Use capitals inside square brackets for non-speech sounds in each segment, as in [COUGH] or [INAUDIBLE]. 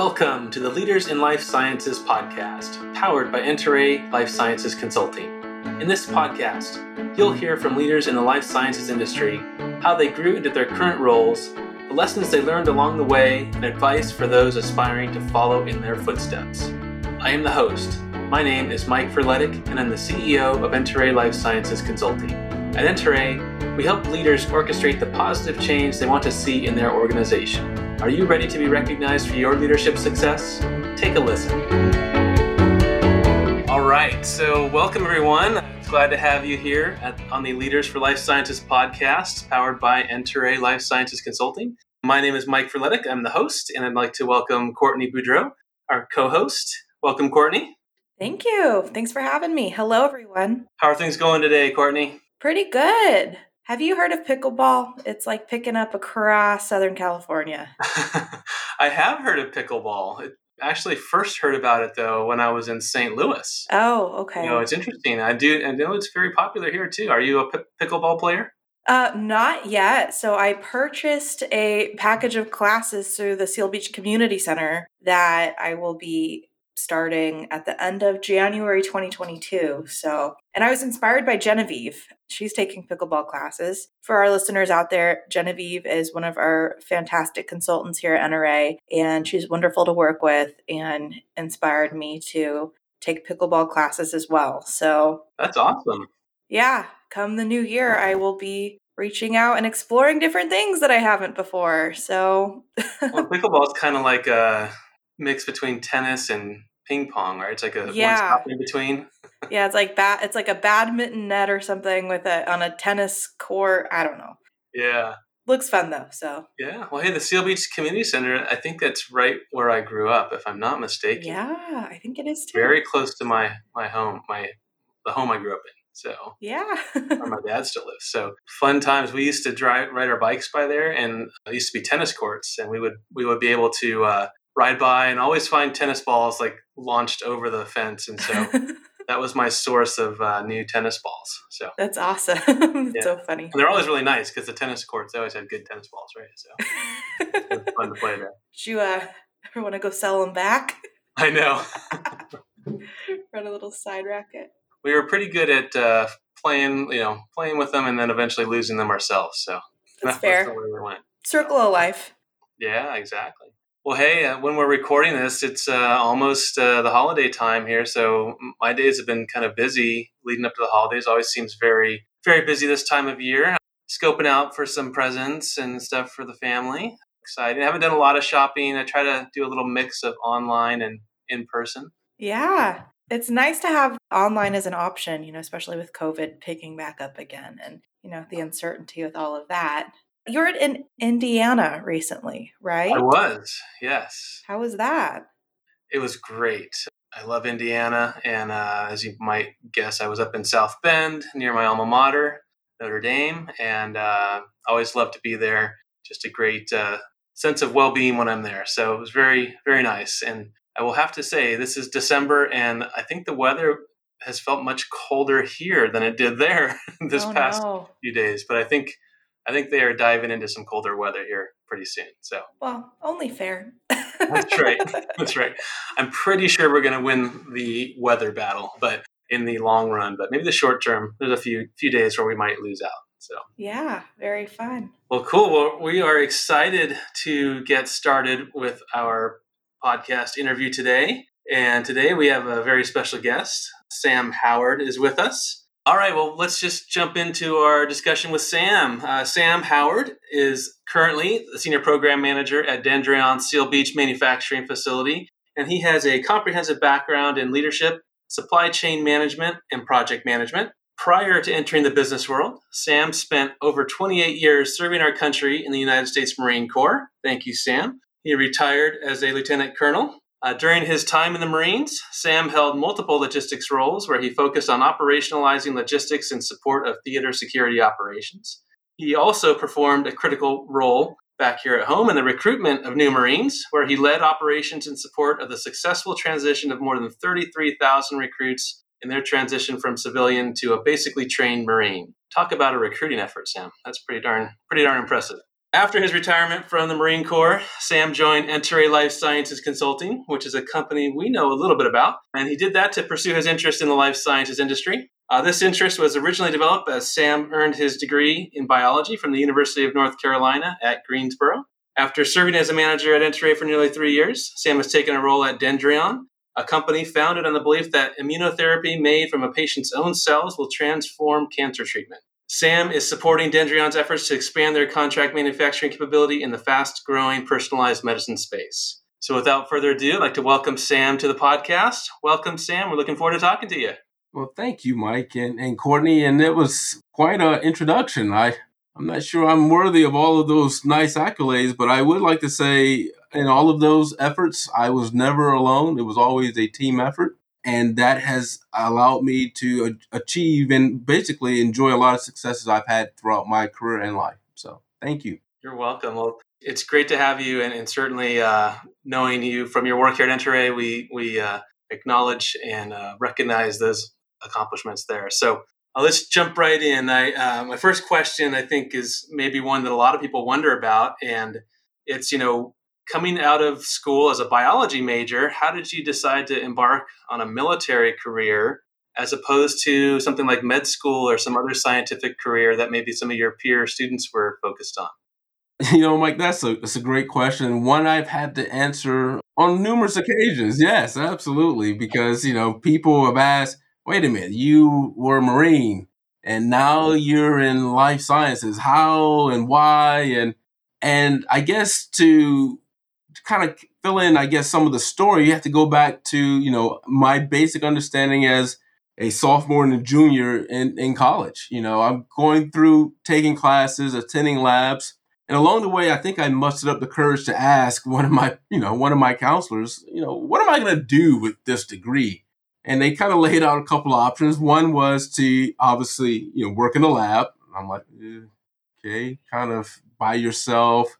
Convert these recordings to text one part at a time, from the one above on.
Welcome to the Leaders in Life Sciences podcast, powered by Enterey Life Sciences Consulting. In this podcast, you'll hear from leaders in the life sciences industry, how they grew into their current roles, the lessons they learned along the way, and advice for those aspiring to follow in their footsteps. I am the host. My name is Mike Verletic, and I'm the CEO of Enterey Life Sciences Consulting. At Enterey, we help leaders orchestrate the positive change they want to see in their organization. Are you ready to be recognized for your leadership success? Take a listen. All right, so welcome everyone. Glad to have you here at, on the Leaders for Life Sciences podcast, powered by Enterey Life Sciences Consulting. My name is Mike Verletic. I'm the host, and I'd like to welcome Courtney Boudreau, our co-host. Welcome, Courtney. Thank you. Thanks for having me. Hello, everyone. How are things going today, Courtney? Pretty good. Have you heard of pickleball? It's like picking up across Southern California. [LAUGHS] I have heard of pickleball. It, actually first heard about it though when I was in St. Louis. Oh, okay. You know, it's interesting. I do. I know it's very popular here too. Are you a p- pickleball player? Uh, not yet. So I purchased a package of classes through the Seal Beach Community Center that I will be starting at the end of January 2022. So, and I was inspired by Genevieve. She's taking pickleball classes. For our listeners out there, Genevieve is one of our fantastic consultants here at Enterey, and she's wonderful to work with and inspired me to take pickleball classes as well. So, that's awesome. Yeah, come the new year, I will be reaching out and exploring different things that I haven't before. So, well, pickleball is kind of like a mix between tennis and ping pong, right? It's like a yeah. one in between. [LAUGHS] yeah, it's like bat. It's like a badminton net or something with a on a tennis court. I don't know. Yeah. Looks fun though. So. Yeah. Well, hey, the Seal Beach Community Center. I think that's right where I grew up, if I'm not mistaken. Yeah, I think it is too. Very close to my my home, my the home I grew up in. So yeah, where my [LAUGHS] dad still lives. So fun times. We used to drive ride our bikes by there, and it used to be tennis courts, and we would we would be able to uh, ride by and always find tennis balls like launched over the fence, and so [LAUGHS] that was my source of uh, new tennis balls. So that's awesome. [LAUGHS] yeah. So funny. And they're always really nice because the tennis courts they always had good tennis balls, right? So it's fun to play there. [LAUGHS] Did you uh, ever want to go sell them back? I know. Run a little side racket. We were pretty good at uh, playing, you know, playing with them and then eventually losing them ourselves. So that's fair. The we went. Circle of life. Yeah, exactly. Well, hey, uh, when we're recording this, it's uh, almost uh, the holiday time here. So my days have been kind of busy leading up to the holidays. Always seems very, very busy this time of year. Scoping out for some presents and stuff for the family. Excited. I haven't done a lot of shopping. I try to do a little mix of online and in person. Yeah. It's nice to have online as an option, you know, especially with COVID picking back up again and, you know, the uncertainty with all of that. You're in Indiana recently, right? I was, yes. How was that? It was great. I love Indiana. And uh, as you might guess, I was up in South Bend near my alma mater, Notre Dame. And uh, always love to be there. Just a great uh, sense of well being when I'm there. So it was very, very nice. And I will have to say, this is December, and I think the weather has felt much colder here than it did there [LAUGHS] this oh, past no. few days. But I think I think they are diving into some colder weather here pretty soon. So, well, only fair. That's right. [LAUGHS] That's right. I'm pretty sure we're going to win the weather battle, but in the long run, but maybe the short term, there's a few few days where we might lose out. So, yeah, very fun. Well, cool. Well, we are excited to get started with our podcast interview today. And today we have a very special guest. Sam Howard is with us. All right, well, let's just jump into our discussion with Sam. Uh, Sam Howard is currently the Senior Program Manager at Dendreon Seal Beach Manufacturing Facility, and he has a comprehensive background in leadership, supply chain management, and project management. Prior to entering the business world, Sam spent over 28 years serving our country in the United States Marine Corps. Thank you, Sam. He retired as a lieutenant colonel uh, during his time in the Marines, Sam held multiple logistics roles where he focused on operationalizing logistics in support of theater security operations. He also performed a critical role back here at home in the recruitment of new Marines, where he led operations in support of the successful transition of more than 33,000 recruits in their transition from civilian to a basically trained Marine. Talk about a recruiting effort, Sam. That's pretty darn pretty darn impressive. After his retirement from the Marine Corps, Sam joined Enterey Life Sciences Consulting, which is a company we know a little bit about. And he did that to pursue his interest in the life sciences industry. Uh, this interest was originally developed as Sam earned his degree in biology from the University of North Carolina at Greensboro. After serving as a manager at Enterey for nearly three years, Sam has taken a role at Dendreon, a company founded on the belief that immunotherapy made from a patient's own cells will transform cancer treatment. Sam is supporting Dendreon's efforts to expand their contract manufacturing capability in the fast growing personalized medicine space. So, without further ado, I'd like to welcome Sam to the podcast. Welcome, Sam. We're looking forward to talking to you. Well, thank you, Mike and, and Courtney. And it was quite an introduction. I, I'm not sure I'm worthy of all of those nice accolades, but I would like to say in all of those efforts, I was never alone. It was always a team effort and that has allowed me to achieve and basically enjoy a lot of successes I've had throughout my career and life. So, thank you. You're welcome. Well, it's great to have you, and, and certainly uh, knowing you from your work here at Enterey, we we uh, acknowledge and uh, recognize those accomplishments there. So. Uh, let's jump right in. I, uh, my first question, I think, is maybe one that a lot of people wonder about, and it's you know coming out of school as a biology major, how did you decide to embark on a military career as opposed to something like med school or some other scientific career that maybe some of your peer students were focused on? [LAUGHS] You know, Mike, that's a that's a great question. One I've had to answer on numerous occasions. Yes, absolutely. Because, you know, people have asked, wait a minute, you were a Marine and now you're in life sciences. How and why? And and I guess to kind of fill in, I guess, some of the story, you have to go back to, you know, my basic understanding as a sophomore and a junior in, in college. You know, I'm going through taking classes, attending labs. And along the way, I think I mustered up the courage to ask one of my, you know, one of my counselors, you know, what am I going to do with this degree? And they kind of laid out a couple of options. One was to obviously, you know, work in the lab. I'm like, eh, okay, kind of by yourself,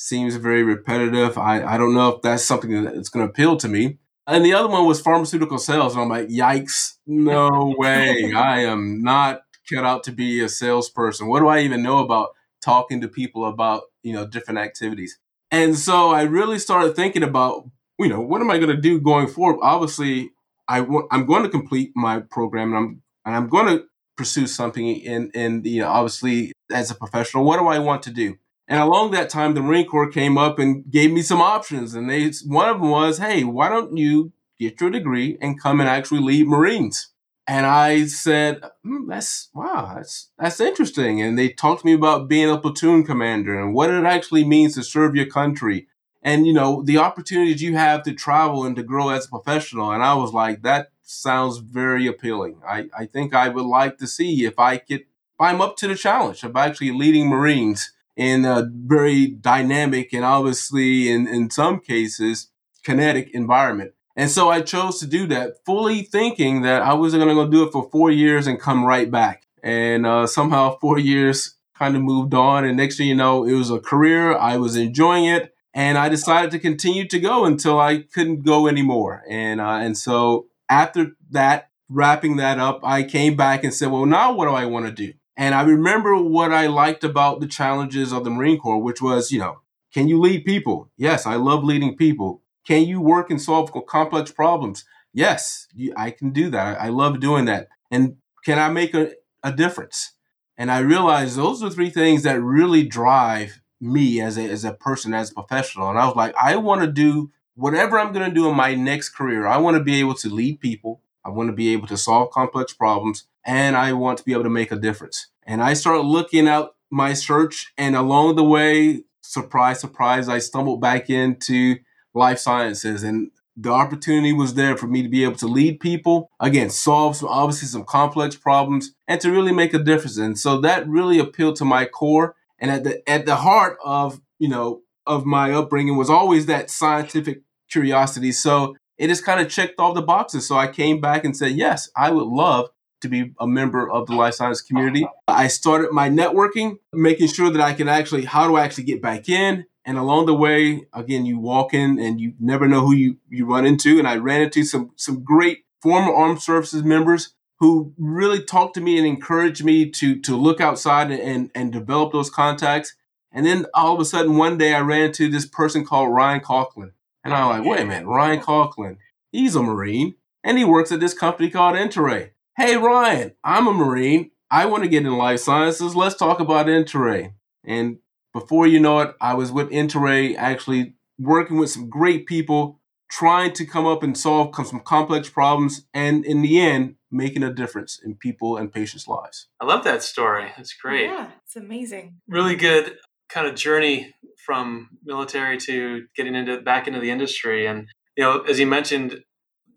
seems very repetitive. I, I don't know if that's something that's going to appeal to me. And the other one was pharmaceutical sales. And I'm like, yikes, no [LAUGHS] way. I am not cut out to be a salesperson. What do I even know about talking to people about, you know, different activities? And so I really started thinking about, you know, what am I going to do going forward? Obviously, I w- I'm going to complete my program and I'm, and I'm going to pursue something in, in the, obviously as a professional. What do I want to do? And along that time, the Marine Corps came up and gave me some options. And they, one of them was, hey, why don't you get your degree and come and actually lead Marines? And I said, hmm, that's wow, that's that's interesting. And they talked to me about being a platoon commander and what it actually means to serve your country. And you know, the opportunities you have to travel and to grow as a professional. And I was like, that sounds very appealing. I, I think I would like to see if I could if I'm up to the challenge of actually leading Marines in a very dynamic and obviously in, in some cases kinetic environment. And so I chose to do that, fully thinking that I was going to go do it for four years and come right back. And uh, somehow four years kind of moved on. And next thing you know, it was a career. I was enjoying it. And I decided to continue to go until I couldn't go anymore. And, uh, and so after that, wrapping that up, I came back and said, well, now what do I want to do? And I remember what I liked about the challenges of the Marine Corps, which was, you know, can you lead people? Yes, I love leading people. Can you work and solve complex problems? Yes, I can do that. I love doing that. And can I make a, a difference? And I realized those are three things that really drive me as a, as a person, as a professional. And I was like, I want to do whatever I'm going to do in my next career. I want to be able to lead people. I want to be able to solve complex problems and I want to be able to make a difference. And I started looking out my search, and along the way, surprise, surprise, I stumbled back into life sciences, and the opportunity was there for me to be able to lead people, again, solve some obviously some complex problems, and to really make a difference. And so that really appealed to my core. And at the at the heart of you know of my upbringing was always that scientific curiosity. So it just kind of checked all the boxes. So I came back and said, yes, I would love to be a member of the life science community. I started my networking, making sure that I can actually, how do I actually get back in? And along the way, again, you walk in and you never know who you, you run into. And I ran into some, some great former armed services members who really talked to me and encouraged me to, to look outside and, and develop those contacts. And then all of a sudden, one day I ran into this person called Ryan Coughlin. And I'm like, wait a minute, Ryan Coughlin, he's a Marine and he works at this company called Enterey. Hey, Ryan, I'm a Marine. I want to get in life sciences. Let's talk about Enterey. And before you know it, I was with Enterey actually working with some great people, trying to come up and solve some complex problems, and in the end, making a difference in people and patients' lives. I love that story. It's great. Yeah, it's amazing. Really good kind of journey from military to getting into back into the industry. And you know, as you mentioned,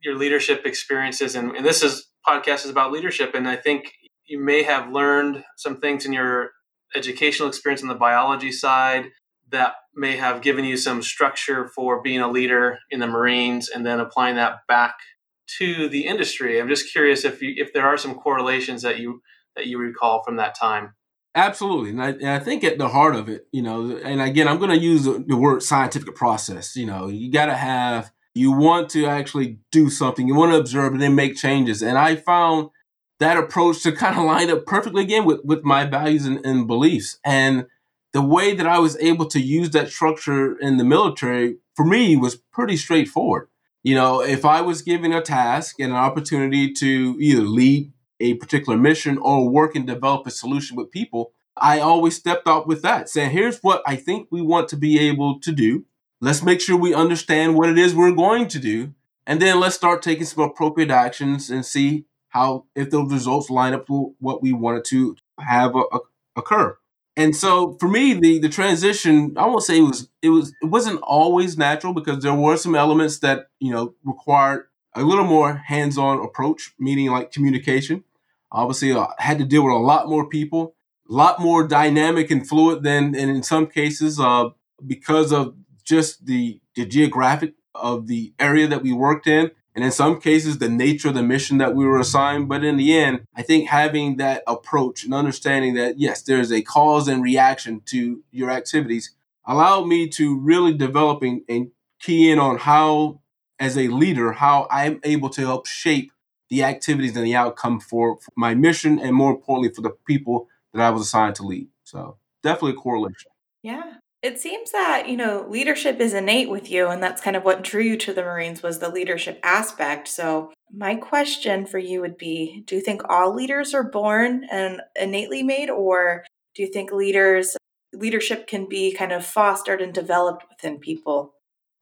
your leadership experiences, and, and this is podcast is about leadership, and I think you may have learned some things in your educational experience on the biology side that may have given you some structure for being a leader in the Marines and then applying that back to the industry. I'm just curious if you, if there are some correlations that you that you recall from that time. Absolutely, and I, and I think at the heart of it, you know, and again, I'm going to use the, the word scientific process. You know, you got to have you want to actually do something, you want to observe and then make changes. And I found that approach to [LAUGHS] kind of line up perfectly again with, with my values and, and beliefs. And the way that I was able to use that structure in the military for me was pretty straightforward. You know, if I was given a task and an opportunity to either lead a particular mission or work and develop a solution with people, I always stepped up with that, saying, here's what I think we want to be able to do. Let's make sure we understand what it is we're going to do. And then let's start taking some appropriate actions and see how, if those results line up with what we wanted to have a, a, occur. And so for me, the the transition, I won't say it was it was it wasn't always natural because there were some elements that you know required a little more hands-on approach, meaning like communication. Obviously, I uh, had to deal with a lot more people, a lot more dynamic and fluid than, and in some cases, uh, because of just the the geographic of the area that we worked in. And in some cases the nature of the mission that we were assigned. But in the end i think having that approach and understanding that yes there's a cause and reaction to your activities allowed me to really developing and key in on how as a leader how i'm able to help shape the activities and the outcome for, for my mission and more importantly for the people that i was assigned to lead. So definitely a correlation. Yeah it seems that, you know, leadership is innate with you, and that's kind of what drew you to the Marines was the leadership aspect. So, my question for you would be Do you think all leaders are born and innately made, or do you think leaders leadership can be kind of fostered and developed within people?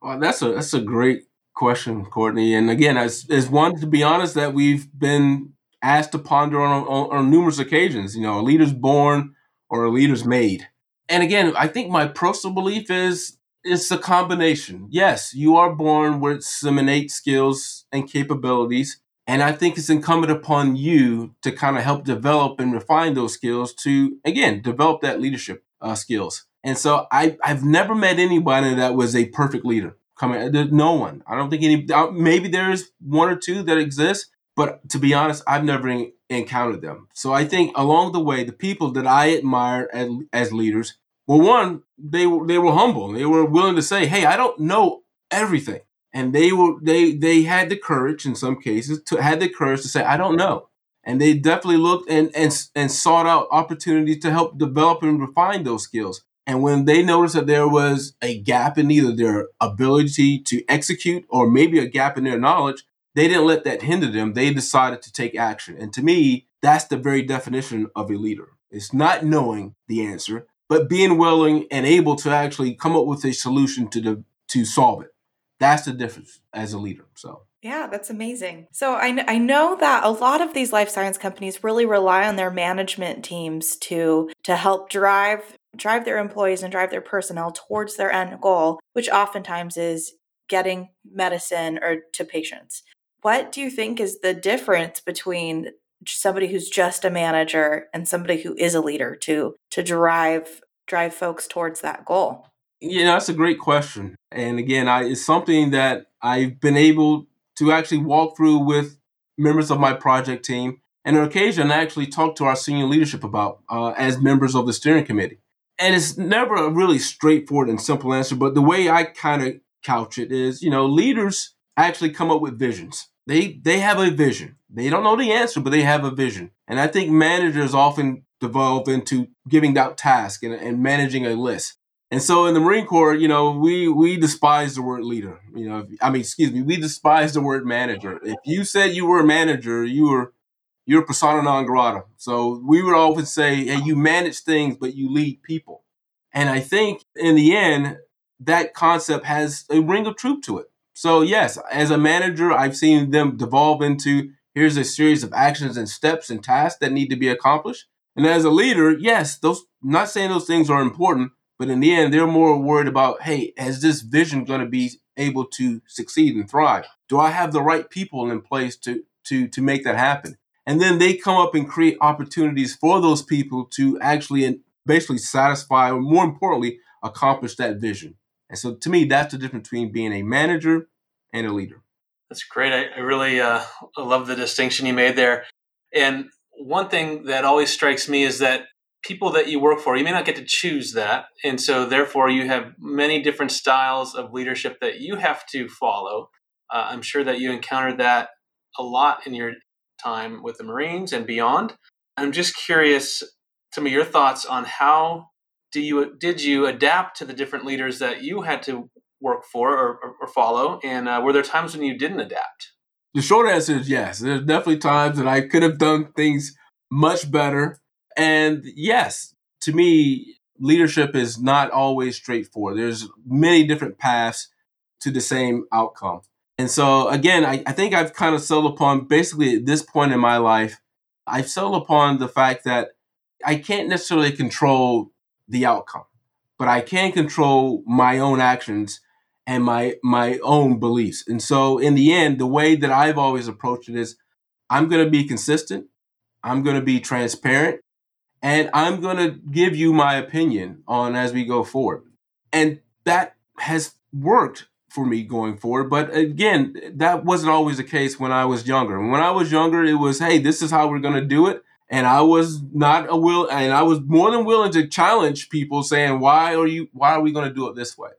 Well, that's a that's a great question, Courtney. And again, as as one to be honest, that we've been asked to ponder on, on, on numerous occasions. You know, a leader's born or a leader's made and again, I think my personal belief is it's a combination. Yes, you are born with some innate skills and capabilities. And I think it's incumbent upon you to kind of help develop and refine those skills to, again, develop that leadership uh, skills. And so I, I've never met anybody that was a perfect leader. Coming, no one. I don't think any. Maybe there's one or two that exist, but to be honest, I've never encountered them. So I think along the way, the people that I admire as, as leaders well, one, they they were humble. They were willing to say, "Hey, I don't know everything," and they were they they had the courage in some cases to had the courage to say, "I don't know." And they definitely looked and and and sought out opportunities to help develop and refine those skills. And when they noticed that there was a gap in either their ability to execute or maybe a gap in their knowledge, they didn't let that hinder them. They decided to take action. And to me, that's the very definition of a leader. It's not knowing the answer, but being willing and able to actually come up with a solution to the to solve it. That's the difference as a leader. So. Yeah, that's amazing. So I, I know that a lot of these life science companies really rely on their management teams to to help drive drive their employees and drive their personnel towards their end goal, which oftentimes is getting medicine or to patients. What do you think is the difference between somebody who's just a manager and somebody who is a leader to to drive drive folks towards that goal? You know, that's a great question. And again, I, it's something that I've been able to actually walk through with members of my project team. And on occasion, I actually talk to our senior leadership about uh, as members of the steering committee. And it's never a really straightforward and simple answer, but the way I kind of couch it is, you know, leaders actually come up with visions. They they have a vision. They don't know the answer, but they have a vision. And I think managers often devolve into giving out tasks and, and managing a list. And so in the Marine Corps, you know, we we despise the word leader. You know, I mean, excuse me, we despise the word manager. If you said you were a manager, you were you're persona non grata. So we would often say, hey, you manage things, but you lead people. And I think in the end, that concept has a ring of truth to it. So yes, as a manager, I've seen them devolve into here's a series of actions and steps and tasks that need to be accomplished. And as a leader, yes, those not saying those things are important, but in the end, they're more worried about, hey, is this vision going to be able to succeed and thrive? Do I have the right people in place to to to make that happen? And then they come up and create opportunities for those people to actually and basically satisfy, or more importantly, accomplish that vision. And so to me, that's the difference between being a manager and a leader. That's great. I, I really uh, love the distinction you made there. And one thing that always strikes me is that people that you work for, you may not get to choose that. And so, therefore, you have many different styles of leadership that you have to follow. Uh, I'm sure that you encountered that a lot in your time with the Marines and beyond. I'm just curious, some of your thoughts on how do you did you adapt to the different leaders that you had to work for or, or, or follow, and uh, were there times when you didn't adapt? The short answer is yes. There's definitely times that I could have done things much better, and yes, to me, leadership is not always straightforward. There's many different paths to the same outcome. And so again, I, I think I've kind of settled upon basically at this point in my life, I've settled upon the fact that I can't necessarily control the outcome, but I can control my own actions and my my own beliefs. And so in the end, the way that I've always approached it is I'm going to be consistent, I'm going to be transparent, and I'm going to give you my opinion on as we go forward. And that has worked for me going forward. But again, that wasn't always the case when I was younger. When I was younger, it was, hey, this is how we're going to do it. And I was not a will, and I was more than willing to challenge people, saying, "Why are you? Why are we going to do it this way?"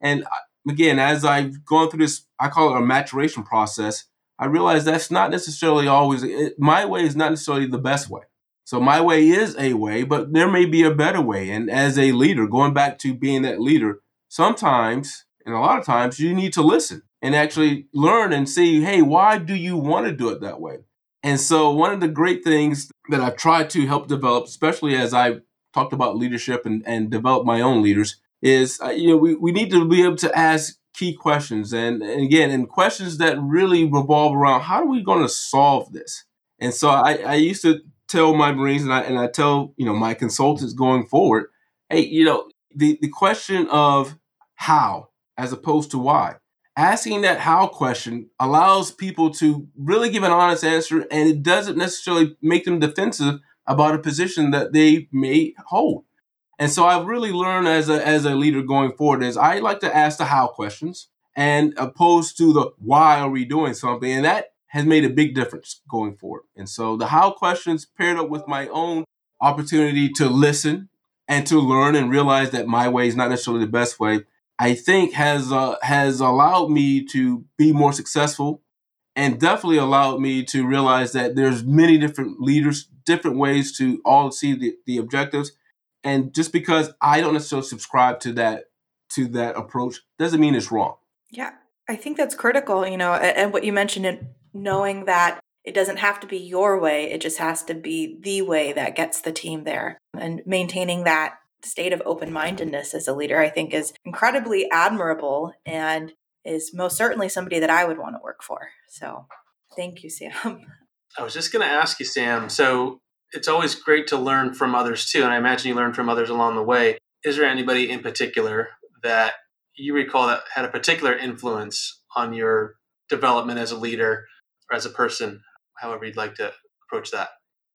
And uh, again, as I've gone through this, I call it a maturation process. I realize that's not necessarily always it, my way is not necessarily the best way. So my way is a way, but there may be a better way. And as a leader, going back to being that leader, sometimes and a lot of times you need to listen and actually learn and see, hey, why do you want to do it that way? And so, one of the great things that I've tried to help develop, especially as I talked about leadership and, and develop my own leaders, is uh, you know we, we need to be able to ask key questions and, and again and questions that really revolve around how are we going to solve this and so I, I used to tell my marines and I, and I tell you know my consultants going forward hey you know the, the question of how as opposed to why. Asking that how question allows people to really give an honest answer and it doesn't necessarily make them defensive about a position that they may hold. And so I've really learned as a as a leader going forward is I like to ask the how questions and opposed to the why are we doing something. And that has made a big difference going forward. And so the how questions paired up with my own opportunity to listen and to learn and realize that my way is not necessarily the best way I think has uh, has allowed me to be more successful and definitely allowed me to realize that there's many different leaders, different ways to all see the, the objectives. And just because I don't necessarily subscribe to that to that approach doesn't mean it's wrong. Yeah, I think that's critical, you know, and what you mentioned in knowing that it doesn't have to be your way, it just has to be the way that gets the team there and maintaining that state of open mindedness as a leader, I think is incredibly admirable and is most certainly somebody that I would want to work for. So thank you, Sam. [LAUGHS] I was just going to ask you, Sam. So it's always great to learn from others too. And I imagine you learn from others along the way. Is there anybody in particular that you recall that had a particular influence on your development as a leader or as a person, however you'd like to approach that?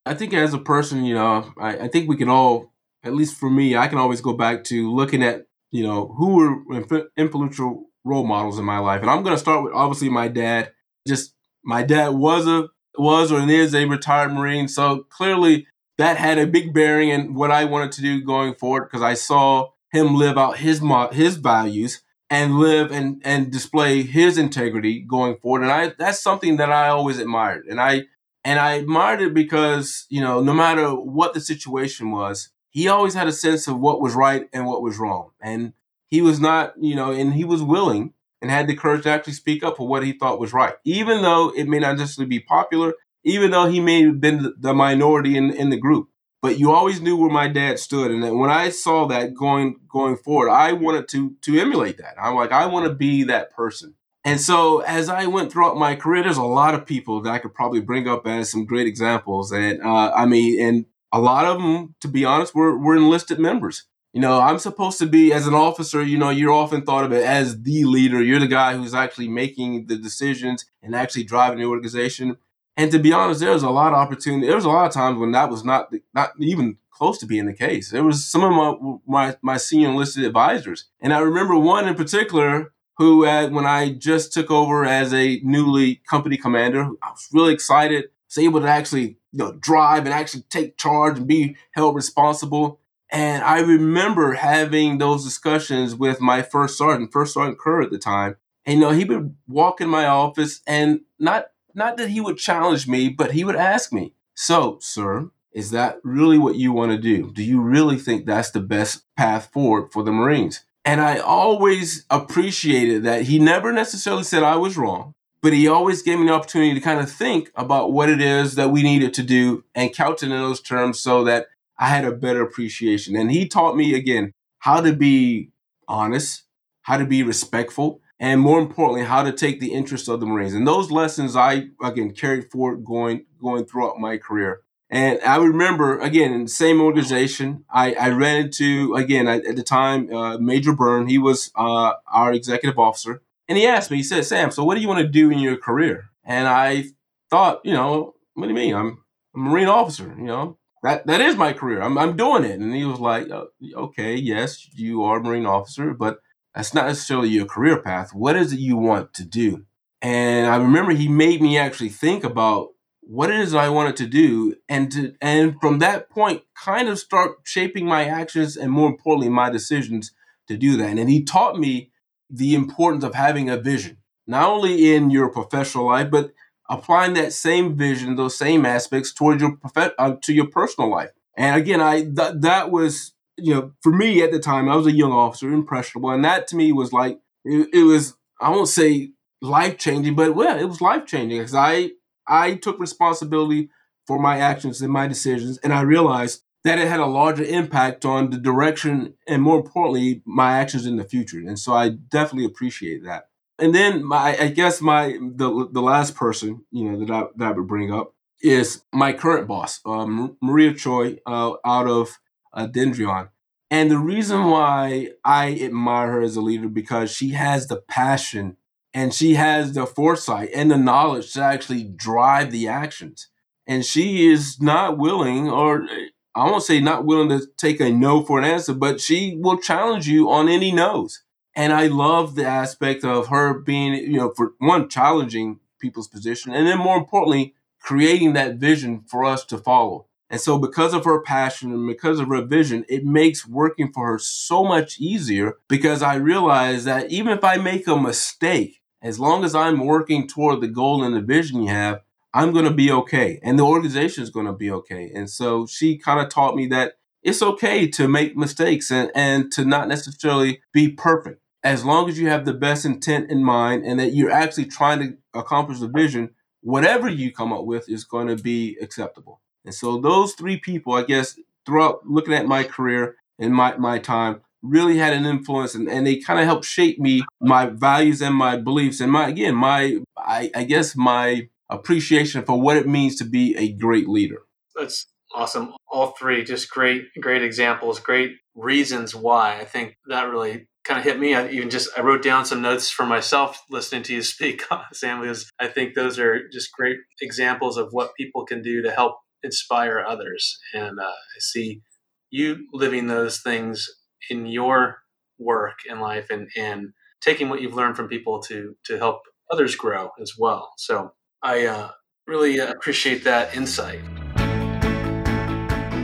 I think as a person, you know, I, I think we can all at least for me, I can always go back to looking at, you know, who were influential role models in my life. And I'm going to start with obviously my dad. Just my dad was a was or is a retired Marine, so clearly that had a big bearing in what I wanted to do going forward because I saw him live out his his values and live and and display his integrity going forward. And I that's something that I always admired. And I And I admired it because, you know, no matter what the situation was, he always had a sense of what was right and what was wrong. And he was not, you know, and he was willing and had the courage to actually speak up for what he thought was right, even though it may not necessarily be popular, even though he may have been the minority in, in the group. But you always knew where my dad stood, and when I saw that going going forward, I wanted to to emulate that. I'm like, I want to be that person. And so as I went throughout my career, there's a lot of people that I could probably bring up as some great examples. And uh, I mean, and a lot of them, to be honest, were, were enlisted members. You know, I'm supposed to be, as an officer, you know, you're often thought of it as the leader. You're the guy who's actually making the decisions and actually driving the organization. And to be honest, there was a lot of opportunity. There was a lot of times when that was not not even close to being the case. There was some of my my, my senior enlisted advisors, and I remember one in particular who, uh, when I just took over as a newly company commander, I was really excited, was able to actually you know, drive and actually take charge and be held responsible. And I remember having those discussions with my first sergeant, first sergeant Kerr at the time. And you know, he would walk in my office and not not that he would challenge me, but he would ask me, "So, sir, is that really what you want to do? Do you really think that's the best path forward for the Marines?" And I always appreciated that he never necessarily said I was wrong, but he always gave me the opportunity to kind of think about what it is that we needed to do and couch it in those terms so that I had a better appreciation. And he taught me again how to be honest, how to be respectful, and more importantly, how to take the interests of the Marines. And those lessons I again carried forward going going throughout my career. And I remember, again, in the same organization, I, I ran into, again, I, at the time, uh, Major Byrne. He was uh, our executive officer. And he asked me, he said, Sam, so what do you want to do in your career? And I thought, you know, what do you mean? I'm a Marine officer, you know, that, that is my career. I'm, I'm doing it. And he was like, uh, okay, yes, you are a Marine officer, but that's not necessarily your career path. What is it you want to do? And I remember he made me actually think about what it is I wanted to do, and to and from that point, kind of start shaping my actions and more importantly, my decisions to do that. And he taught me the importance of having a vision, not only in your professional life, but applying that same vision, those same aspects towards your prof- uh, to your personal life. And again, I th- that was you know for me at the time, I was a young officer, impressionable, and that to me was like it, it was I won't say life changing, but well, it was life changing because I I took responsibility for my actions and my decisions, and I realized that it had a larger impact on the direction and, more importantly, my actions in the future. And so I definitely appreciate that. And then my, I guess my the the last person you know that I that I would bring up is my current boss, um, Maria Choi, uh, out of uh, Dendreon. And the reason why I admire her as a leader because she has the passion and she has the foresight and the knowledge to actually drive the actions. And she is not willing, or I won't say not willing to take a no for an answer, but she will challenge you on any no's. And I love the aspect of her being, you know, for one, challenging people's position, and then more importantly, creating that vision for us to follow. And so, because of her passion and because of her vision, it makes working for her so much easier because I realize that even if I make a mistake, as long as I'm working toward the goal and the vision you have, I'm going to be okay. And the organization is going to be okay. And so she kind of taught me that it's okay to make mistakes and, and to not necessarily be perfect. As long as you have the best intent in mind and that you're actually trying to accomplish the vision, whatever you come up with is going to be acceptable. And so those three people, I guess, throughout looking at my career and my, my time, really had an influence and, and they kind of helped shape me my values and my beliefs and my again my I, I guess my appreciation for what it means to be a great leader. That's awesome. All three just great great examples great reasons why. I think that really kind of hit me. I even just i wrote down some notes for myself listening to you [LAUGHS] speak sam because i think those are just great examples of what people can do to help inspire others. And uh, i see you living those things in your work in life and, and taking what you've learned from people to to help others grow as well. So I uh, really appreciate that insight.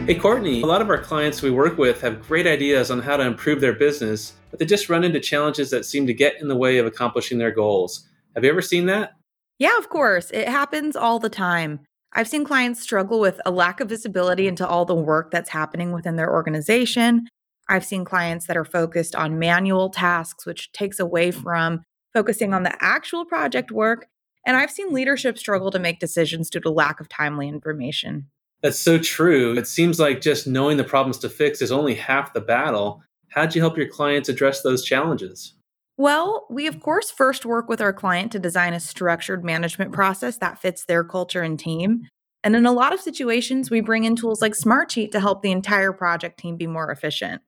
Hey, Courtney, a lot of our clients we work with have great ideas on how to improve their business, but they just run into challenges that seem to get in the way of accomplishing their goals. Have you ever seen that? Yeah, of course. It happens all the time. I've seen clients struggle with a lack of visibility into all the work that's happening within their organization. I've seen clients that are focused on manual tasks, which takes away from focusing on the actual project work. And I've seen leadership struggle to make decisions due to lack of timely information. That's so true. It seems like just knowing the problems to fix is only half the battle. How'd you help your clients address those challenges? Well, we of course first work with our client to design a structured management process that fits their culture and team. And in a lot of situations, we bring in tools like Smartsheet to help the entire project team be more efficient.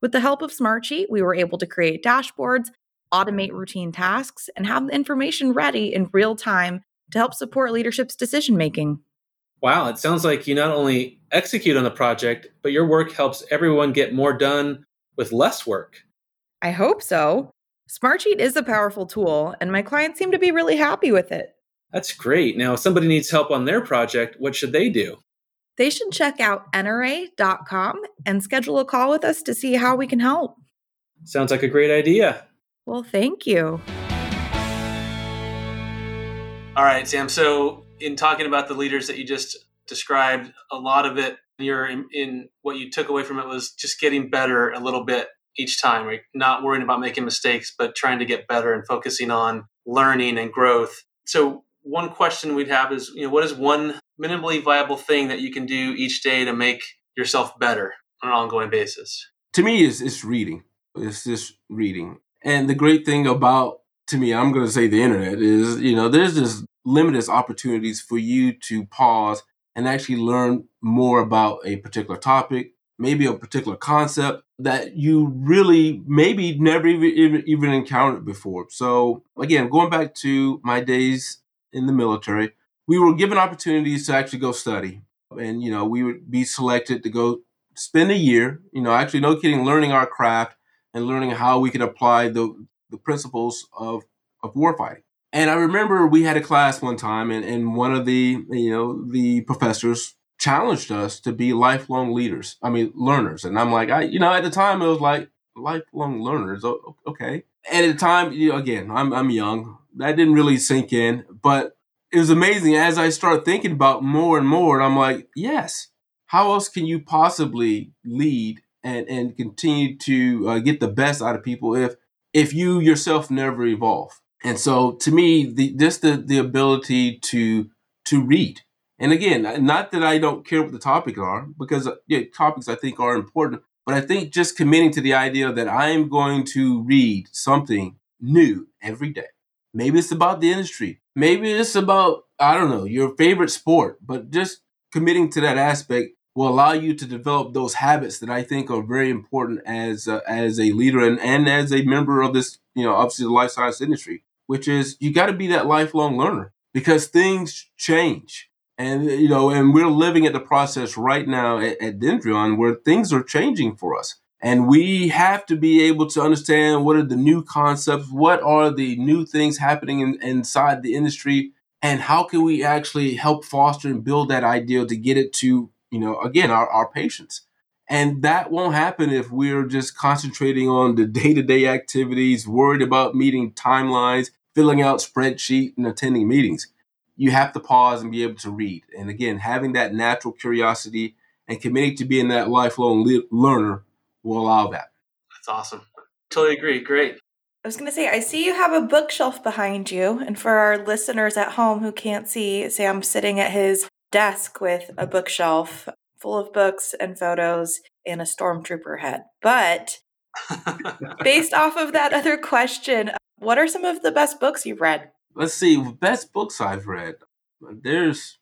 With the help of Smartsheet, we were able to create dashboards, automate routine tasks, and have the information ready in real time to help support leadership's decision making. Wow, it sounds like you not only execute on the project, but your work helps everyone get more done with less work. I hope so. Smartsheet is a powerful tool, and my clients seem to be really happy with it. That's great. Now, if somebody needs help on their project, what should they do? They should check out enterey.com and schedule a call with us to see how we can help. Sounds like a great idea. Well, thank you. All right, Sam. So, in talking about the leaders that you just described, a lot of it, you're in, in what you took away from it was just getting better a little bit each time, right? Not worrying about making mistakes, but trying to get better and focusing on learning and growth. So, one question we'd have is, you know, what is one minimally viable thing that you can do each day to make yourself better on an ongoing basis? To me, it's, it's reading. It's just reading. And the great thing about, to me, I'm going to say the internet is, you know, there's just limitless opportunities for you to pause and actually learn more about a particular topic, maybe a particular concept that you really maybe never even, even encountered before. So again, going back to my days in the military, we were given opportunities to actually go study. And, you know, we would be selected to go spend a year, you know, actually, no kidding, learning our craft and learning how we could apply the, the principles of, of warfighting. And I remember we had a class one time, and, and one of the, you know, the professors challenged us to be lifelong leaders. I mean, learners. And I'm like, I, you know, at the time it was like lifelong learners. Okay. And at the time, you know, again, I'm, I'm young. That didn't really sink in, but it was amazing as I started thinking about more and more. And I'm like, yes, how else can you possibly lead and, and continue to uh, get the best out of people if, if you yourself never evolve? And so to me, the, just the, the ability to, to read. And again, not that I don't care what the topics are, because uh, yeah, topics I think are important, but I think just committing to the idea that I'm going to read something new every day. Maybe it's about the industry. Maybe it's about, I don't know, your favorite sport, but just committing to that aspect will allow you to develop those habits that I think are very important as as a leader and, and as a member of this, you know, obviously the life science industry, which is you got to be that lifelong learner because things change. And you know, and we're living at the process right now at, at Dendreon where things are changing for us. And we have to be able to understand what are the new concepts, what are the new things happening in, inside the industry, and how can we actually help foster and build that ideal to get it to, you know, again, our, our patients. And that won't happen if we're just concentrating on the day to day activities, worried about meeting timelines, filling out spreadsheet, and attending meetings. You have to pause and be able to read. And again, having that natural curiosity and committing to being that lifelong le- learner will allow that. That's awesome. Totally agree. Great. I was going to say, I see you have a bookshelf behind you. And for our listeners at home who can't see, Sam sitting at his desk with a bookshelf full of books and photos and a stormtrooper head. But based [LAUGHS] off of that other question, what are some of the best books you've read? Let's see, best books I've read. There's,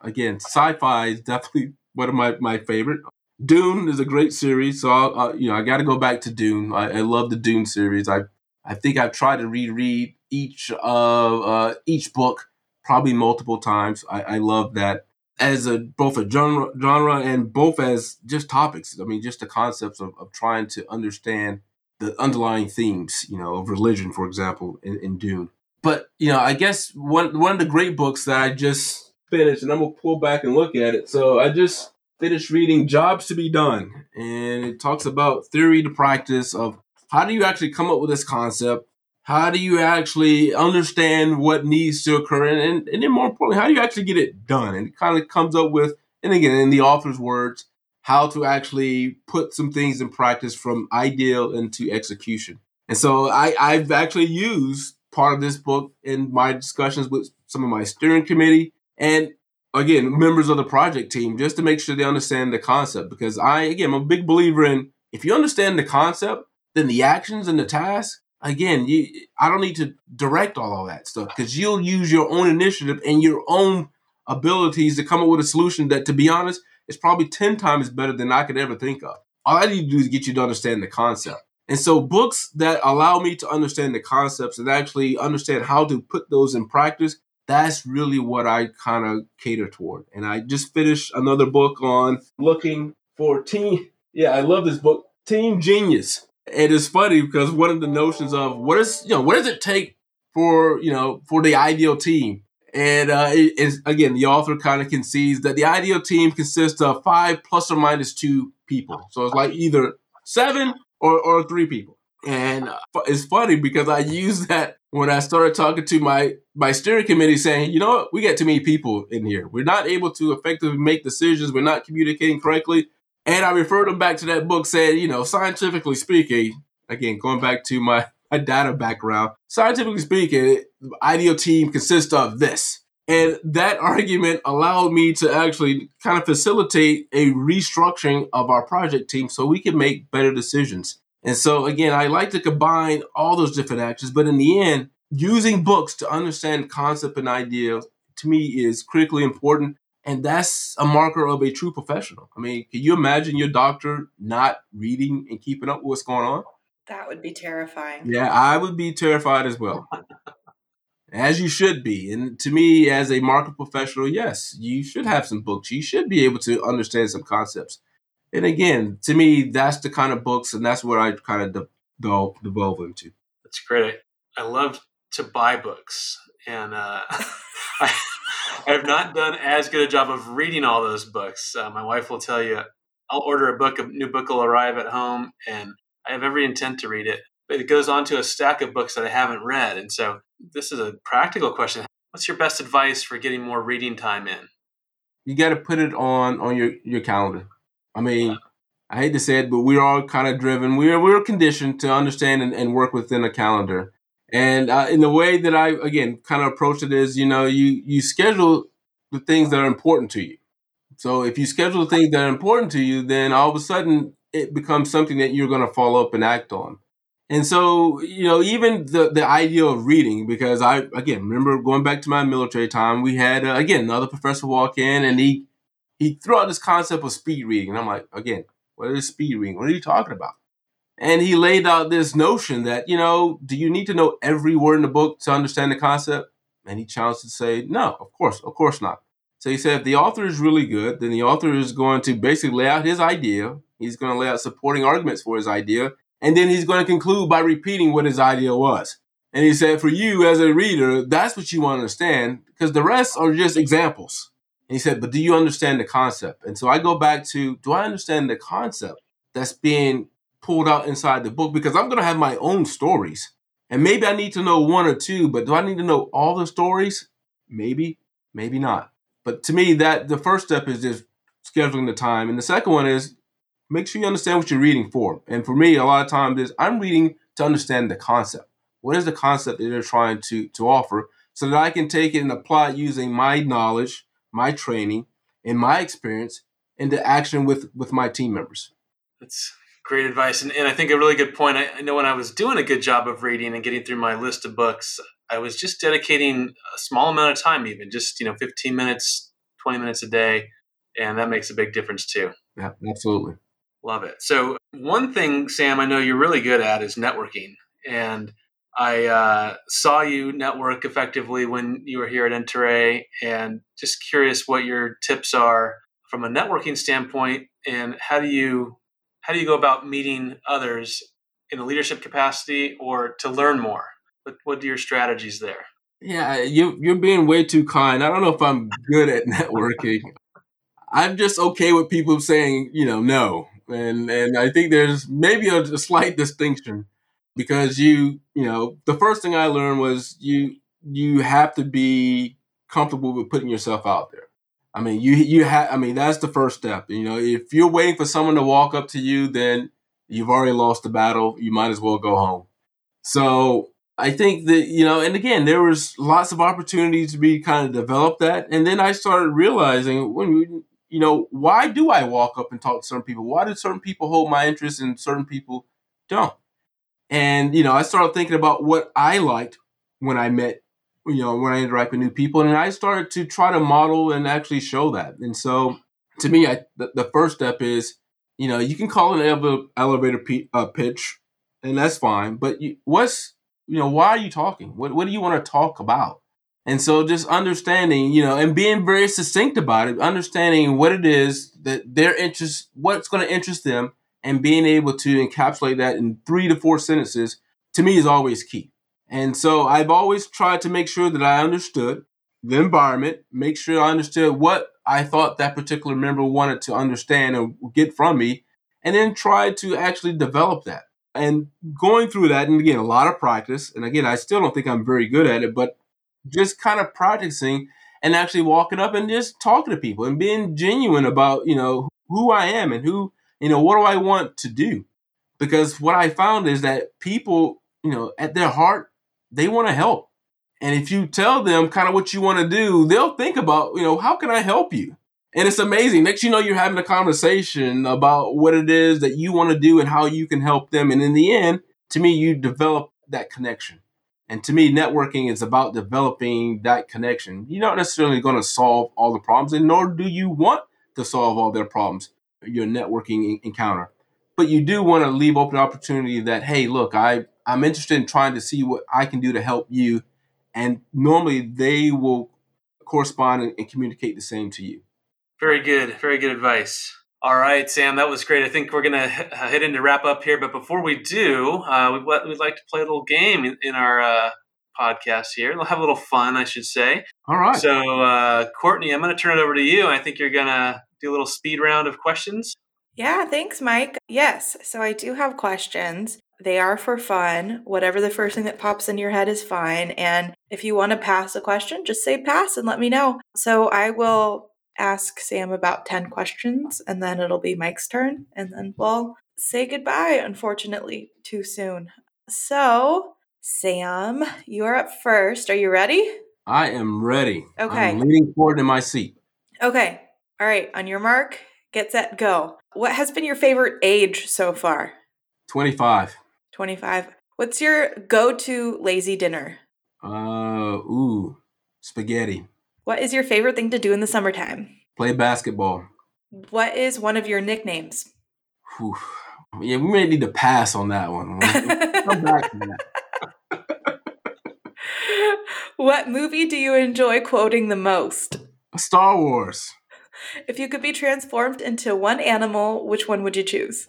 again, sci fi is definitely one of my, my favorite. Dune is a great series, so I'll, uh, you know I got to go back to Dune. I, I, love the Dune series. I I think I've tried to reread each of uh, each book probably multiple times. I, I love that as a both a genre genre and both as just topics. I mean, just the concepts of, of trying to understand the underlying themes, you know, of religion, for example, in, in Dune. But you know, I guess one one of the great books that I just finished, and I'm gonna pull back and look at it. So I just finished reading Jobs to Be Done, and it talks about theory to practice of how do you actually come up with this concept? How do you actually understand what needs to occur? And, and, and then more importantly, how do you actually get it done? And it kind of comes up with, and again, in the author's words, how to actually put some things in practice from ideal into execution. And so I, I've actually used part of this book in my discussions with some of my steering committee and again members of the project team just to make sure they understand the concept because I again I'm a big believer in if you understand the concept then the actions and the tasks again you I don't need to direct all of that stuff because you'll use your own initiative and your own abilities to come up with a solution that to be honest is probably 10 times better than I could ever think of. All I need to do is get you to understand the concept. And so books that allow me to understand the concepts and actually understand how to put those in practice, that's really what I kind of cater toward. And I just finished another book on looking for team. Yeah, I love this book, Team Genius. It is funny because one of the notions of what is, you know, what does it take for, you know, for the ideal team? And uh, it is, again, the author kind of concedes that the ideal team consists of five plus or minus two people. So it's like either seven or, or three people. And uh, it's funny because I use that when I started talking to my my steering committee, saying, you know what, we get too many people in here. We're not able to effectively make decisions. We're not communicating correctly. And I referred them back to that book, said, you know, scientifically speaking, again, going back to my, [LAUGHS] my data background, scientifically speaking, the ideal team consists of this. And that [LAUGHS] argument allowed me to actually kind of facilitate a restructuring of our project team so we can make better decisions. And so, again, I like to combine all those different actions, but in the end, using books to understand concept and ideas to me is critically important. And that's a marker of a true professional. I mean, can you imagine your doctor not reading and keeping up with what's going on? That would be terrifying. Yeah, I would be terrified as well as you should be. And to me, as a market professional, yes, you should have some books. You should be able to understand some concepts. And again, to me, that's the kind of books, and that's what I kind of de- de- devolve into. That's great. I love to buy books, and uh, [LAUGHS] I, I have not done as good a job of reading all those books. Uh, my wife will tell you, I'll order a book, a new book will arrive at home, and I have every intent to read it. But it goes on to a stack of books that I haven't read, and so this is a practical question. What's your best advice for getting more reading time in? You got to put it on on your your calendar. I mean, I hate to say it, but we're all kind of driven. We're we're conditioned to understand and, and work within a calendar. And uh, in the way that I again kind of approach it is, you know, you you schedule the things that are important to you. So if you schedule the things that are important to you, then all of a sudden it becomes something that you're going to follow up and act on. And so, you know, even the, the idea of reading, because I, again, remember going back to my military time, we had, uh, again, another professor walk in and he, he threw out this concept of speed reading. And I'm like, again, what is speed reading? What are you talking about? And he laid out this notion that, you know, do you need to know every word in the book to understand the concept? And he challenged to say, no, of course, of course not. So he said, if the author is really good, then the author is going to basically lay out his idea. He's going to lay out supporting arguments for his idea and then he's going to conclude by repeating what his idea was. And he said, for you as a reader, that's what you want to understand because the rest are just examples. And he said, but do you understand the concept? And so I go back to, do I understand the concept that's being pulled out inside the book? Because I'm going to have my own stories. And maybe I need to know one or two, but do I need to know all the stories? Maybe, maybe not. But to me, that the first step is just scheduling the time. And the second one is make sure you understand what you're reading for. And for me, a lot of times is I'm reading to understand the concept. What is the concept that they're trying to to offer, so that I can take it and apply it using my knowledge, my training, and my experience into action with with my team members. That's great advice, and, and I think a really good point. I, I know when I was doing a good job of reading and getting through my list of books, I was just dedicating a small amount of time, even just you know, 15 minutes, 20 minutes a day, and that makes a big difference too. Yeah, absolutely. Love it. So, one thing, Sam, I know you're really good at is networking. And I uh, saw you network effectively when you were here at Enterey, and just curious what your tips are from a networking standpoint, and how do you how do you go about meeting others in a leadership capacity or to learn more? What what are your strategies there? Yeah, you you're being way too kind. I don't know if I'm good at [LAUGHS] networking. I'm just okay with people saying, you know, no and and I think there's maybe a, a slight distinction. because you, you know, the first thing I learned was you you have to be comfortable with putting yourself out there. I mean, you you have. I mean, that's the first step. You know, if you're waiting for someone to walk up to you, then you've already lost the battle. You might as well go home. So I think that you know, and again, there was lots of opportunities to be kind of develop that, and then I started realizing when you know, why do I walk up and talk to certain people? Why do certain people hold my interest and certain people don't? And you know, I started thinking about what I liked when I met you know, when I interact with new people. And I started to try to model and actually show that. And so to me, I, the, the first step is, you know, you can call it an ele- elevator p- uh, pitch and that's fine. But you, what's, you know, why are you talking? What, what do you want to talk about? And so just understanding, you know, and being very succinct about it, understanding what it is that their interest, what's going to interest them, and being able to encapsulate that in three to four sentences to me is always key. And so I've always tried to make sure that I understood the environment, make sure I understood what I thought that particular member wanted to understand and get from me, and then try to actually develop that. And going through that, and again, a lot of practice. And again, I still don't think I'm very good at it, but just kind of practicing and actually walking up and just talking to people and being genuine about, you know, who I am and who, you know, what do I want to do? Because what I found is that people, you know, at their heart, they want to help. And if you tell them kind of what you want to do, they'll think about, you know, how can I help you? And it's amazing. Next, you know, you're having a conversation about what it is that you want to do and how you can help them. And in the end, to me, you develop that connection. And to me, networking is about developing that connection. You're not necessarily going to solve all the problems, and nor do you want to solve all their problems, your networking encounter. But you do want to leave open opportunity that, hey, look, I I'm interested in trying to see what I can do to help you. And normally they will correspond and, and communicate the same to you. Very good. Very good advice. All right, Sam, that was great. I think we're going to head into wrap up here. But before we do, uh, we'd, we'd, like to play a little game in, in our uh, podcast here. We'll have a little fun, I should say. All right. So, uh, Courtney, I'm going to turn it over to you. I think you're going to do a little speed round of questions. Yeah, thanks, Mike. Yes, so I do have questions. They are for fun. Whatever the first thing that pops in your head is fine. And if you want to pass a question, just say pass and let me know. So I will ask Sam about 10 questions and then it'll be Mike's turn. And then we'll say goodbye, unfortunately, too soon. So, Sam, you're up first. Are you ready? I am ready. Okay. I'm leaning forward in my seat. Okay. All right. On your mark, get set, go. What has been your favorite age so far? 25. 25. What's your go to lazy dinner? Uh, ooh, spaghetti. What is your favorite thing to do in the summertime? Play basketball. What is one of your nicknames? Whew. Yeah, we may need to pass on that one. Come back to that. [LAUGHS] what movie do you enjoy quoting the most? Star Wars. If you could be transformed into one animal, which one would you choose?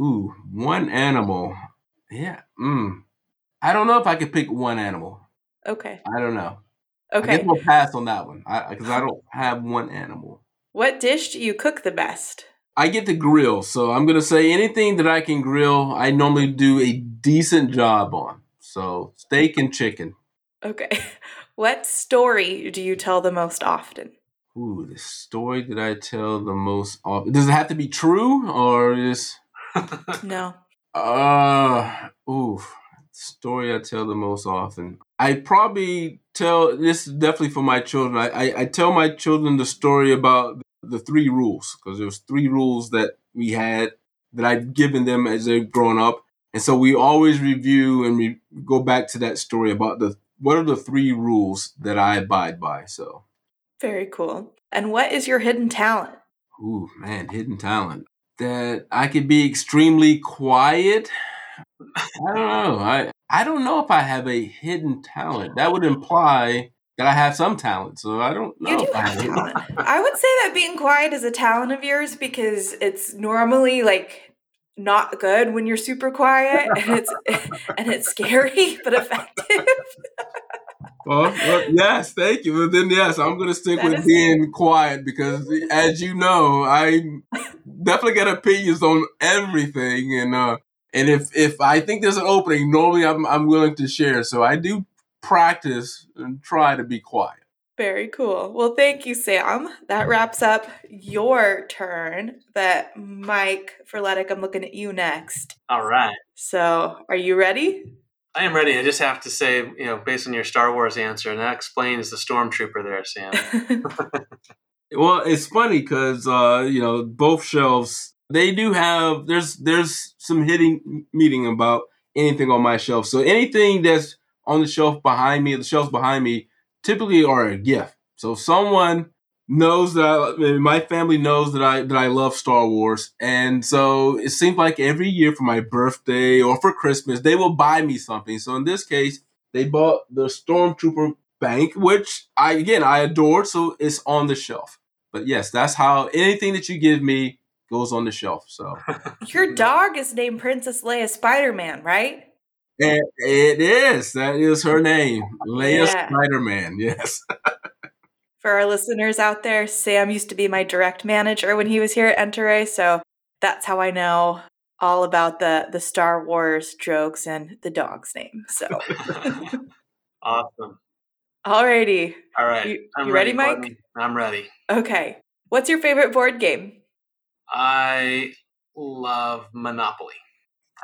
Ooh, one animal. Yeah. Mm. I don't know if I could pick one animal. Okay. I don't know. Okay. I guess we'll pass on that one because I, I, don't have one animal. What dish do you cook the best? I get to grill, so I'm gonna say anything that I can grill. I normally do a decent job on. So steak and chicken. Okay. [LAUGHS] What story do you tell the most often? Ooh, the story that I tell the most often. Does it have to be true or is? no. [LAUGHS] Uh, oof. story I tell the most often. I probably tell this is definitely for my children. I, I, I tell my children the story about the three rules because there was three rules that we had that I'd given them as they've grown up, and so we always review and we go back to that story about the what are the three rules that I abide by. So very cool. And what is your hidden talent? Ooh, man, hidden talent that I could be extremely quiet. I don't know. [LAUGHS] I I don't know if I have a hidden talent. That would imply that I have some talent. So I don't know. You do have talent. I would say that being quiet is a talent of yours because it's normally like not good when you're super quiet and it's [LAUGHS] and it's scary but effective. [LAUGHS] well, well, yes, thank you. But then, yes, I'm going to stick that with being quiet because, as you know, I definitely get opinions on everything, and uh, And if if I think there's an opening, normally I'm I'm willing to share. So I do practice and try to be quiet. Very cool. Well, thank you, Sam. That wraps up your turn. But Mike Furletic, I'm looking at you next. All right. So, are you ready? I am ready. I just have to say, you know, based on your Star Wars answer, and that explains the stormtrooper there, Sam. [LAUGHS] well, it's funny because uh, you know both shelves they do have there's there's some hitting meeting about anything on my shelf. So anything that's on the shelf behind me, the shelves behind me, typically are a gift. So someone knows that I, my family knows that I that I love Star Wars, and so it seems like every year for my birthday or for Christmas they will buy me something. So in this case, they bought the Stormtrooper bank, which I again I adore, so it's on the shelf. But yes, that's how anything that you give me goes on the shelf. So [LAUGHS] your dog is named Princess Leia Spider Man, right? And it is. That is her name, Leia yeah. Spider Man. Yes. [LAUGHS] For our listeners out there, Sam used to be my direct manager when he was here at Enterey, so that's how I know all about the the Star Wars jokes and the dog's name. So [LAUGHS] awesome. Alrighty. All right. You, you ready, ready Mike? I'm ready. Okay. What's your favorite board game? I love Monopoly.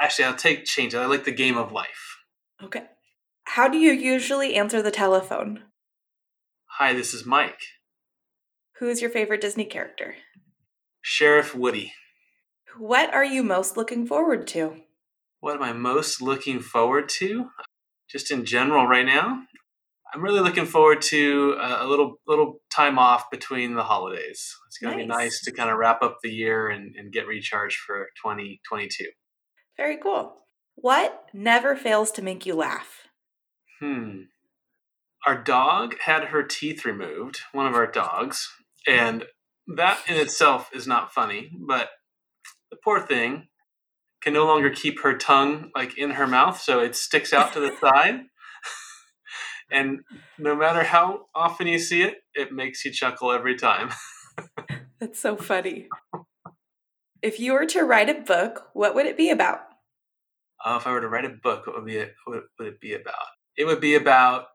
Actually, I'll take change. I like the game of life. Okay. How do you usually answer the telephone? Hi, this is Mike. Who's your favorite Disney character? Sheriff Woody. What are you most looking forward to? What am I most looking forward to? Just in general, right now, I'm really looking forward to a little little time off between the holidays. It's going nice. to be nice to kind of wrap up the year and, and get recharged for 2022. Very cool. What never fails to make you laugh? Hmm our dog had her teeth removed, one of our dogs, and that in itself is not funny, but the poor thing can no longer keep her tongue like in her mouth, so it sticks out to the [LAUGHS] side. and no matter how often you see it, it makes you chuckle every time. [LAUGHS] That's so funny. If you were to write a book, what would it be about? Uh, if I were to write a book, what would be it, what would it be about? It would be about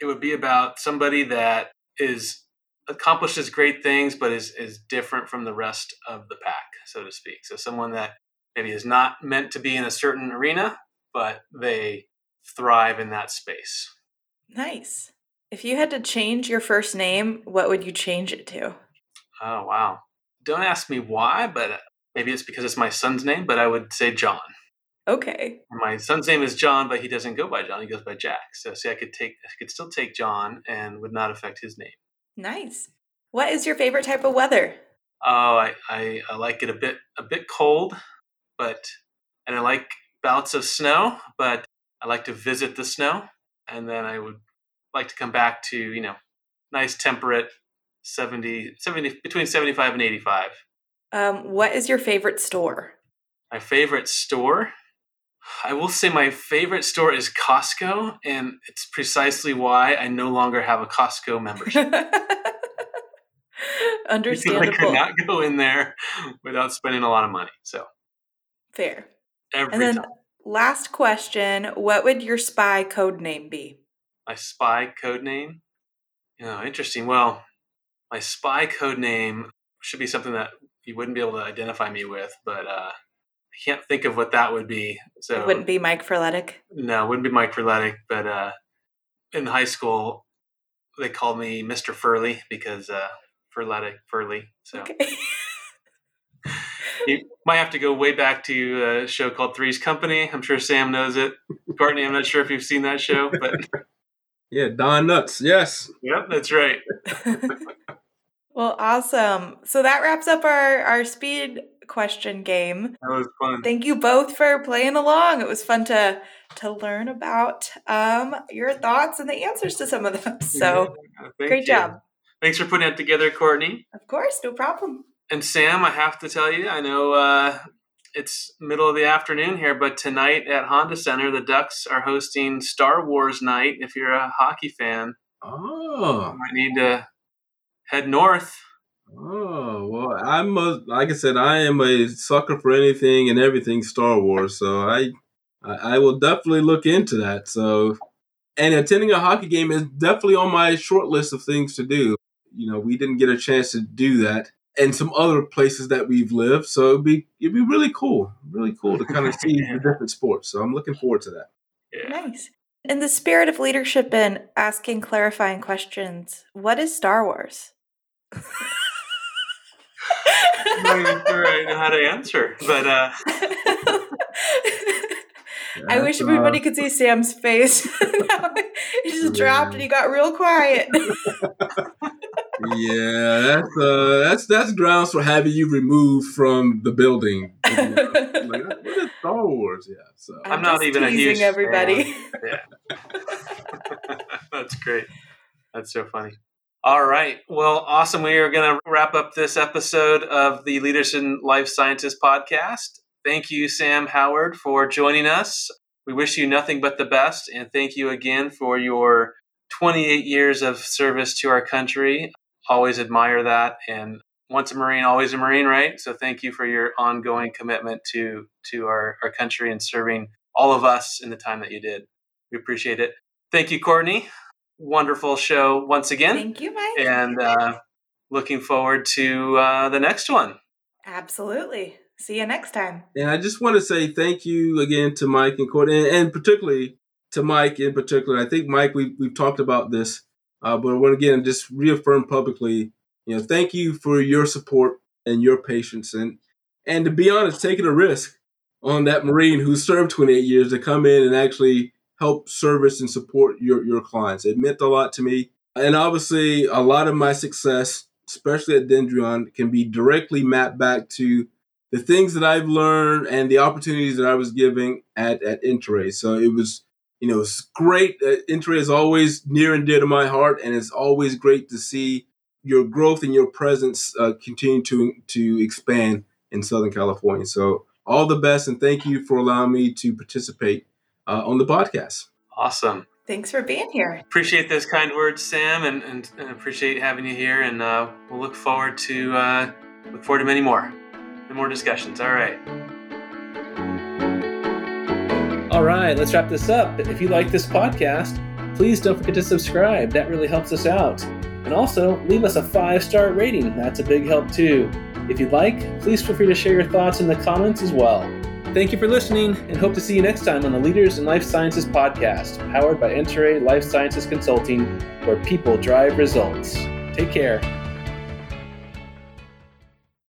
it would be about somebody that is accomplishes great things but is is different from the rest of the pack so to speak. So someone that maybe is not meant to be in a certain arena but they thrive in that space. Nice. If you had to change your first name what would you change it to? Oh wow. Don't ask me why but uh, maybe it's because it's my son's name but i would say john Okay. My son's name is John, but he doesn't go by John. He goes by Jack. So see, I could take, I could still take John, and would not affect his name. Nice. What is your favorite type of weather? Oh, I, I, I like it a bit, a bit cold, but and I like bouts of snow, but I like to visit the snow, and then I would like to come back to you know, nice temperate 70, 70 between seventy five and eighty five. Um, what is your favorite store? My favorite store. I will say my favorite store is Costco, and it's precisely why I no longer have a Costco membership. [LAUGHS] Understandable. I could not go in there without spending a lot of money. So fair. Every and then time. last question: What would your spy code name be? My spy code name? You know, interesting. Well, my spy code name should be something that you wouldn't be able to identify me with, but uh, can't think of what that would be. So it wouldn't be Mike Furletic. No, it wouldn't be Mike Furletic. But uh, in high school, they called me Mr. Furley because uh, Furletic Furley. So okay. you might have to go way back to a show called Three's Company. I'm sure Sam knows it. Courtney, I'm not sure if you've seen that show, but [LAUGHS] yeah, Don Knotts. Yes. Yep, that's right. [LAUGHS] well, awesome. So that wraps up our our speed question game. That was fun. Thank you both for playing along. It was fun to to learn about um, your thoughts and the answers to some of them. [LAUGHS] So yeah, great you. job. Thanks for putting it together, Courtney. Of course, no problem. And Sam, I have to tell you, I know uh, it's middle of the afternoon here, but tonight at Honda Center, the Ducks are hosting Star Wars night. If you're a hockey fan, oh, you might need to head north Oh well, I'm a, like I said, I am a sucker for anything and everything Star Wars. So I, I, I will definitely look into that. So, and attending a hockey game is definitely on my short list of things to do. You know, we didn't get a chance to do that, and some other places that we've lived. So it'd be it'd be really cool, really cool to kind of see [LAUGHS] the different sports. So I'm looking forward to that. Yeah. Nice. In the spirit of leadership and asking clarifying questions, what is Star Wars? [LAUGHS] I'm not even sure I know how to answer, but uh... [LAUGHS] I wish everybody uh, could see Sam's face. [LAUGHS] he just dropped and he got real quiet. [LAUGHS] yeah, that's uh, that's that's grounds for having you removed from the building. like, what is Star Wars? Yeah, so I'm, I'm not even a huge everybody. Yeah, that's great. That's so funny. All right. Well, awesome. We are going to wrap up this episode of the Leaders in Life Sciences podcast. Thank you, Sam Howard, for joining us. We wish you nothing but the best, and thank you again for your 28 years of service to our country. Always admire that. And once a Marine, always a Marine, right? So thank you for your ongoing commitment to, to our, our country and serving all of us in the time that you did. We appreciate it. Thank you, Courtney wonderful show once again. Thank you, Mike. And uh, looking forward to uh, the next one. Absolutely. See you next time. And I just want to say thank you again to Mike and Courtney, and, and particularly to Mike in particular. I think Mike, we we've talked about this, uh, but I want to again just reaffirm publicly. You know, thank you for your support and your patience, and and to be honest, taking a risk on that Marine who served 28 years to come in and actually help service and support your, your clients. It meant a lot to me. And obviously, a lot of my success, especially at Dendreon, can be directly mapped back to the things that I've learned and the opportunities that I was giving at, at Enterey. So it was, you know, it's great. Uh, is always near and dear to my heart, and it's always great to see your growth and your presence uh, continue to, to expand in Southern California. So all the best, and thank you for allowing me to participate uh, on the podcast. Awesome. Thanks for being here. Appreciate those kind words, Sam, and, and, and appreciate having you here. And uh, we'll look forward to uh, look forward to many more, many more discussions. All right. All right, let's wrap this up. If you like this podcast, please don't forget to subscribe. That really helps us out. And also, leave us a five star rating. That's a big help too. If you'd like, please feel free to share your thoughts in the comments as well. Thank you for listening and hope to see you next time on the Leaders in Life Sciences podcast, powered by Enterey Life Sciences Consulting, where people drive results. Take care.